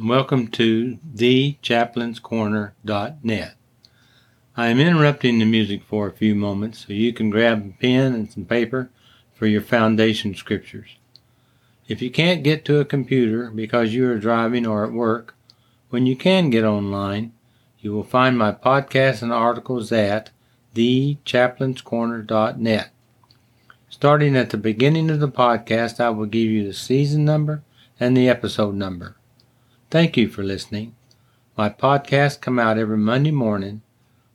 and welcome to thechaplainscorner.net. I am interrupting the music for a few moments so you can grab a pen and some paper for your foundation scriptures. If you can't get to a computer because you are driving or at work, when you can get online, you will find my podcasts and articles at thechaplainscorner.net. Starting at the beginning of the podcast, I will give you the season number and the episode number. Thank you for listening. My podcasts come out every Monday morning.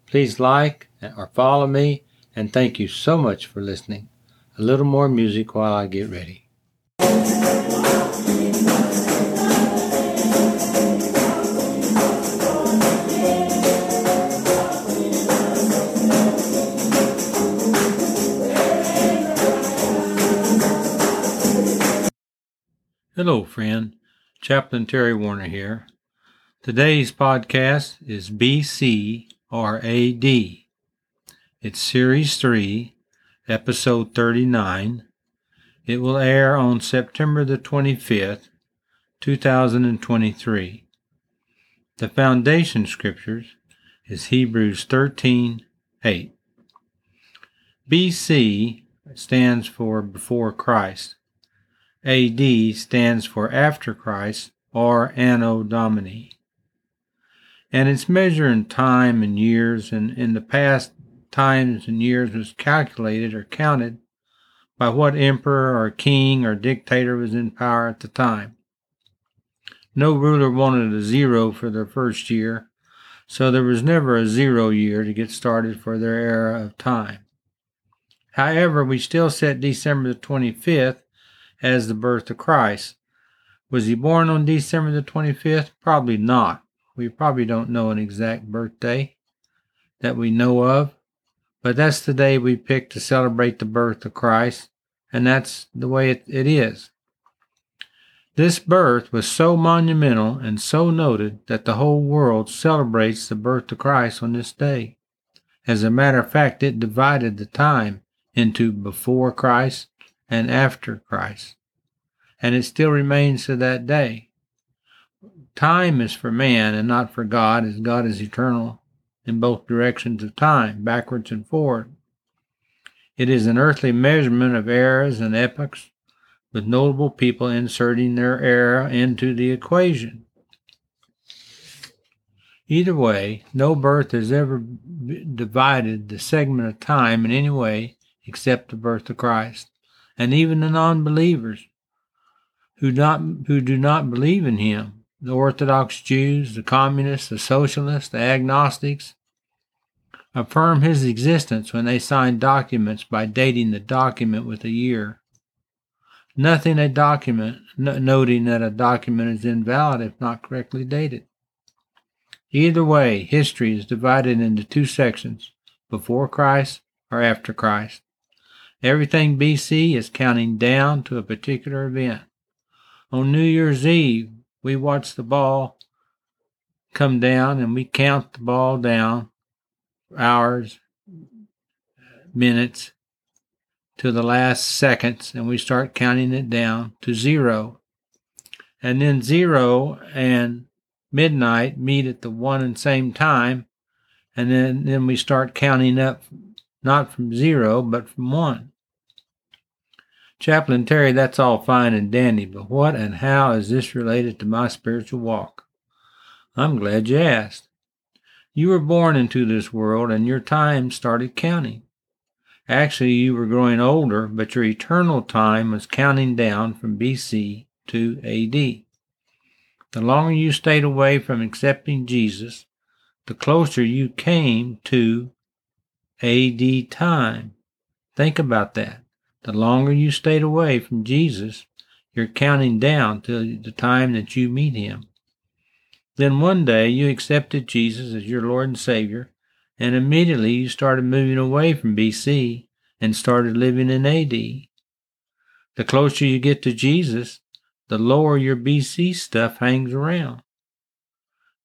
Please like or follow me, and thank you so much for listening. A little more music while I get ready. Hello, friend. Chaplain Terry Warner here. Today's podcast is BC or AD. It's Series 3, Episode 39. It will air on September the 25th, 2023. The foundation scriptures is Hebrews 13 8. BC stands for before Christ. AD stands for after Christ or Anno Domini. And its measure in time and years, and in the past times and years was calculated or counted by what emperor or king or dictator was in power at the time. No ruler wanted a zero for their first year, so there was never a zero year to get started for their era of time. However, we still set December the 25th as the birth of Christ. Was he born on December the 25th? Probably not. We probably don't know an exact birthday that we know of, but that's the day we pick to celebrate the birth of Christ, and that's the way it, it is. This birth was so monumental and so noted that the whole world celebrates the birth of Christ on this day. As a matter of fact, it divided the time into before Christ and after Christ. And it still remains to that day. Time is for man and not for God, as God is eternal in both directions of time, backwards and forward. It is an earthly measurement of eras and epochs, with notable people inserting their era into the equation. Either way, no birth has ever divided the segment of time in any way except the birth of Christ and even the non-believers who who do not believe in him the orthodox jews the communists the socialists the agnostics affirm his existence when they sign documents by dating the document with a year. Nothing a document noting that a document is invalid if not correctly dated. Either way history is divided into two sections before christ or after christ Everything BC is counting down to a particular event. On New Year's Eve, we watch the ball come down and we count the ball down hours, minutes to the last seconds and we start counting it down to zero. And then zero and midnight meet at the one and same time. And then, then we start counting up not from zero, but from one. Chaplain Terry, that's all fine and dandy, but what and how is this related to my spiritual walk? I'm glad you asked. You were born into this world and your time started counting. Actually, you were growing older, but your eternal time was counting down from BC to AD. The longer you stayed away from accepting Jesus, the closer you came to AD time. Think about that. The longer you stayed away from Jesus, you're counting down to the time that you meet him. Then one day you accepted Jesus as your Lord and Savior, and immediately you started moving away from BC and started living in AD. The closer you get to Jesus, the lower your BC stuff hangs around.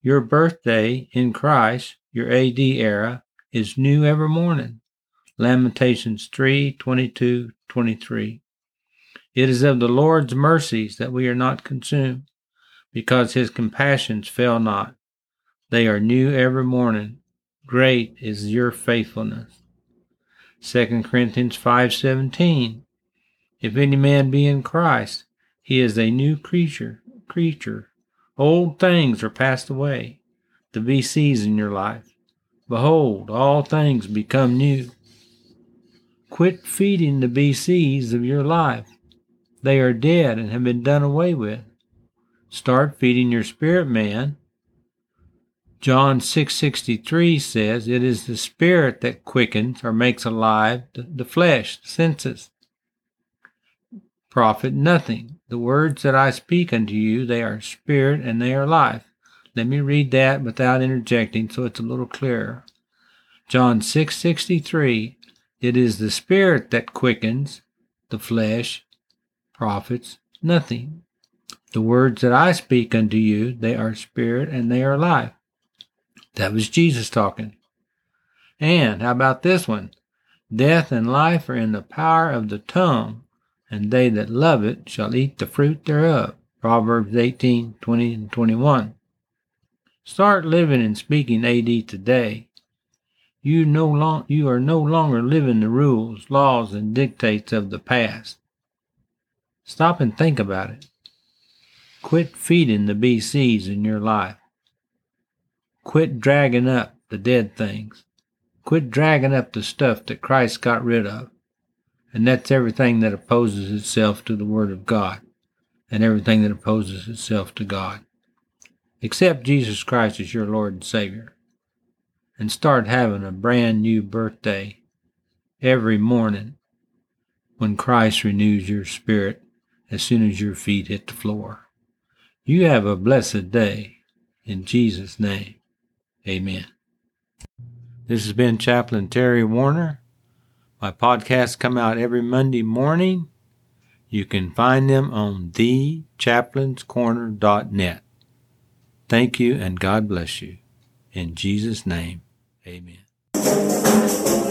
Your birthday in Christ, your AD era, is new every morning. Lamentations 3 22 23. It is of the Lord's mercies that we are not consumed, because his compassions fail not. They are new every morning. Great is your faithfulness. 2 Corinthians 5:17 If any man be in Christ, he is a new creature. Creature. Old things are passed away. The BCs in your life. Behold, all things become new. Quit feeding the BCs of your life. They are dead and have been done away with. Start feeding your spirit man. John 6:63 says, "It is the spirit that quickens or makes alive the flesh, the senses." Profit nothing. The words that I speak unto you, they are spirit and they are life. Let me read that without interjecting so it's a little clearer. John 6:63 It is the spirit that quickens, the flesh profits nothing. The words that I speak unto you, they are spirit and they are life. That was Jesus talking. And how about this one? Death and life are in the power of the tongue, and they that love it shall eat the fruit thereof. Proverbs 18, 20 and 21. Start living and speaking AD today. You no long, you are no longer living the rules, laws, and dictates of the past. Stop and think about it. Quit feeding the BCs in your life. Quit dragging up the dead things. Quit dragging up the stuff that Christ got rid of. And that's everything that opposes itself to the Word of God and everything that opposes itself to God. Accept Jesus Christ as your Lord and Savior and start having a brand new birthday every morning when Christ renews your spirit as soon as your feet hit the floor. You have a blessed day. In Jesus' name, amen. This has been Chaplain Terry Warner. My podcasts come out every Monday morning. You can find them on thechaplainscorner.net. Thank you and God bless you. In Jesus' name, amen.